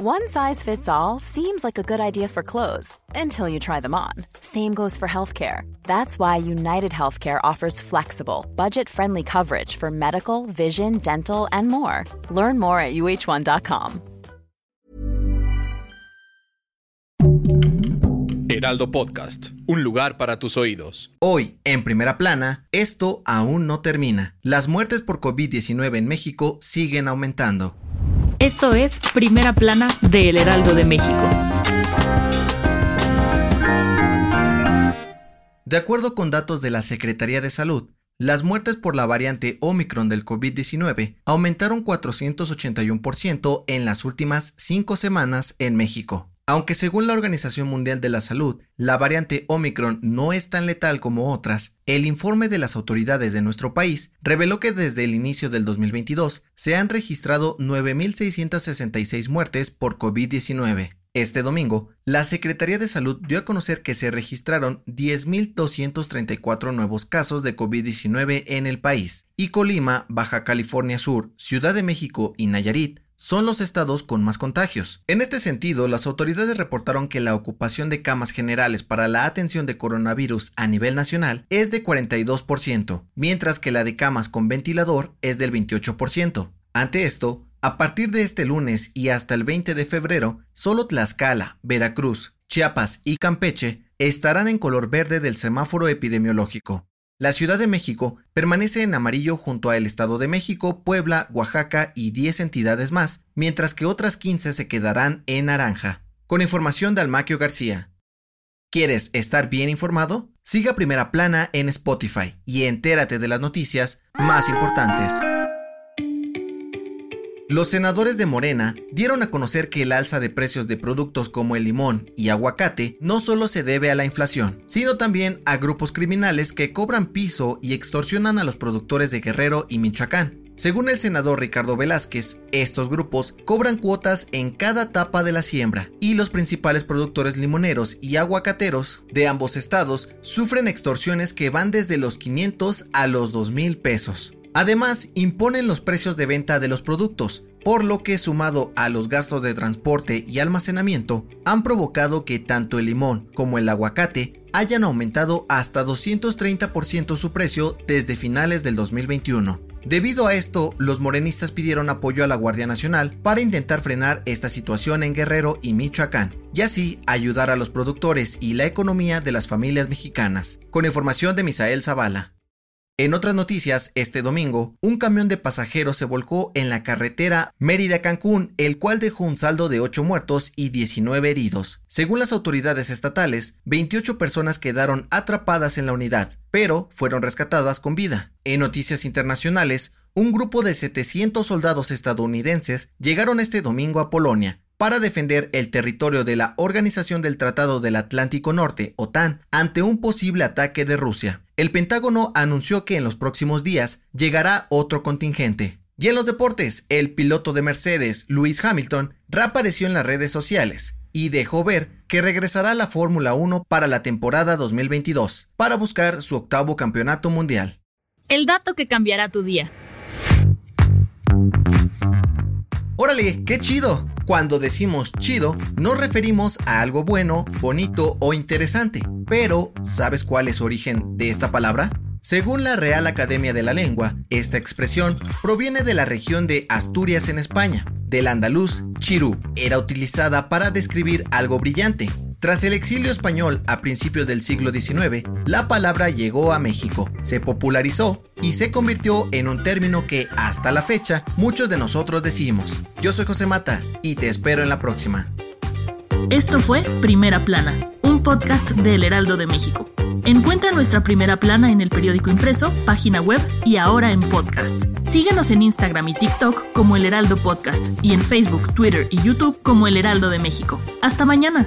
One size fits all seems like a good idea for clothes until you try them on. Same goes for healthcare. That's why United Healthcare offers flexible, budget friendly coverage for medical, vision, dental, and more. Learn more at uh1.com. Heraldo Podcast, un lugar para tus oídos. Hoy, en primera plana, esto aún no termina. Las muertes por COVID-19 en México siguen aumentando. Esto es Primera Plana de El Heraldo de México. De acuerdo con datos de la Secretaría de Salud, las muertes por la variante Omicron del COVID-19 aumentaron 481% en las últimas cinco semanas en México. Aunque según la Organización Mundial de la Salud, la variante Omicron no es tan letal como otras, el informe de las autoridades de nuestro país reveló que desde el inicio del 2022 se han registrado 9.666 muertes por COVID-19. Este domingo, la Secretaría de Salud dio a conocer que se registraron 10.234 nuevos casos de COVID-19 en el país, y Colima, Baja California Sur, Ciudad de México y Nayarit son los estados con más contagios. En este sentido, las autoridades reportaron que la ocupación de camas generales para la atención de coronavirus a nivel nacional es de 42%, mientras que la de camas con ventilador es del 28%. Ante esto, a partir de este lunes y hasta el 20 de febrero, solo Tlaxcala, Veracruz, Chiapas y Campeche estarán en color verde del semáforo epidemiológico. La Ciudad de México permanece en amarillo junto a el Estado de México, Puebla, Oaxaca y 10 entidades más, mientras que otras 15 se quedarán en naranja. Con información de Almaquio García. ¿Quieres estar bien informado? Siga Primera Plana en Spotify y entérate de las noticias más importantes. Los senadores de Morena dieron a conocer que el alza de precios de productos como el limón y aguacate no solo se debe a la inflación, sino también a grupos criminales que cobran piso y extorsionan a los productores de Guerrero y Michoacán. Según el senador Ricardo Velázquez, estos grupos cobran cuotas en cada etapa de la siembra y los principales productores limoneros y aguacateros de ambos estados sufren extorsiones que van desde los 500 a los 2 mil pesos. Además, imponen los precios de venta de los productos, por lo que sumado a los gastos de transporte y almacenamiento, han provocado que tanto el limón como el aguacate hayan aumentado hasta 230% su precio desde finales del 2021. Debido a esto, los morenistas pidieron apoyo a la Guardia Nacional para intentar frenar esta situación en Guerrero y Michoacán, y así ayudar a los productores y la economía de las familias mexicanas. Con información de Misael Zavala. En otras noticias, este domingo, un camión de pasajeros se volcó en la carretera Mérida-Cancún, el cual dejó un saldo de 8 muertos y 19 heridos. Según las autoridades estatales, 28 personas quedaron atrapadas en la unidad, pero fueron rescatadas con vida. En noticias internacionales, un grupo de 700 soldados estadounidenses llegaron este domingo a Polonia, para defender el territorio de la Organización del Tratado del Atlántico Norte, OTAN, ante un posible ataque de Rusia. El Pentágono anunció que en los próximos días llegará otro contingente. Y en los deportes, el piloto de Mercedes, Lewis Hamilton, reapareció en las redes sociales y dejó ver que regresará a la Fórmula 1 para la temporada 2022, para buscar su octavo campeonato mundial. El dato que cambiará tu día. Órale, qué chido. Cuando decimos chido, nos referimos a algo bueno, bonito o interesante. Pero, ¿sabes cuál es su origen de esta palabra? Según la Real Academia de la Lengua, esta expresión proviene de la región de Asturias en España. Del andaluz, chirú era utilizada para describir algo brillante, tras el exilio español a principios del siglo XIX, la palabra llegó a México, se popularizó y se convirtió en un término que hasta la fecha muchos de nosotros decimos. Yo soy José Mata y te espero en la próxima. Esto fue Primera Plana, un podcast del Heraldo de México. Encuentra nuestra primera plana en el periódico impreso, página web y ahora en podcast. Síguenos en Instagram y TikTok como El Heraldo Podcast y en Facebook, Twitter y YouTube como El Heraldo de México. Hasta mañana.